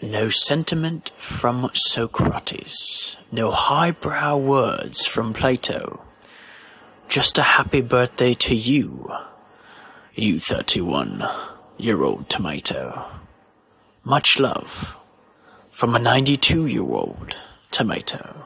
No sentiment from Socrates, no highbrow words from Plato. Just a happy birthday to you, you 31 year old tomato. Much love from a 92 year old tomato.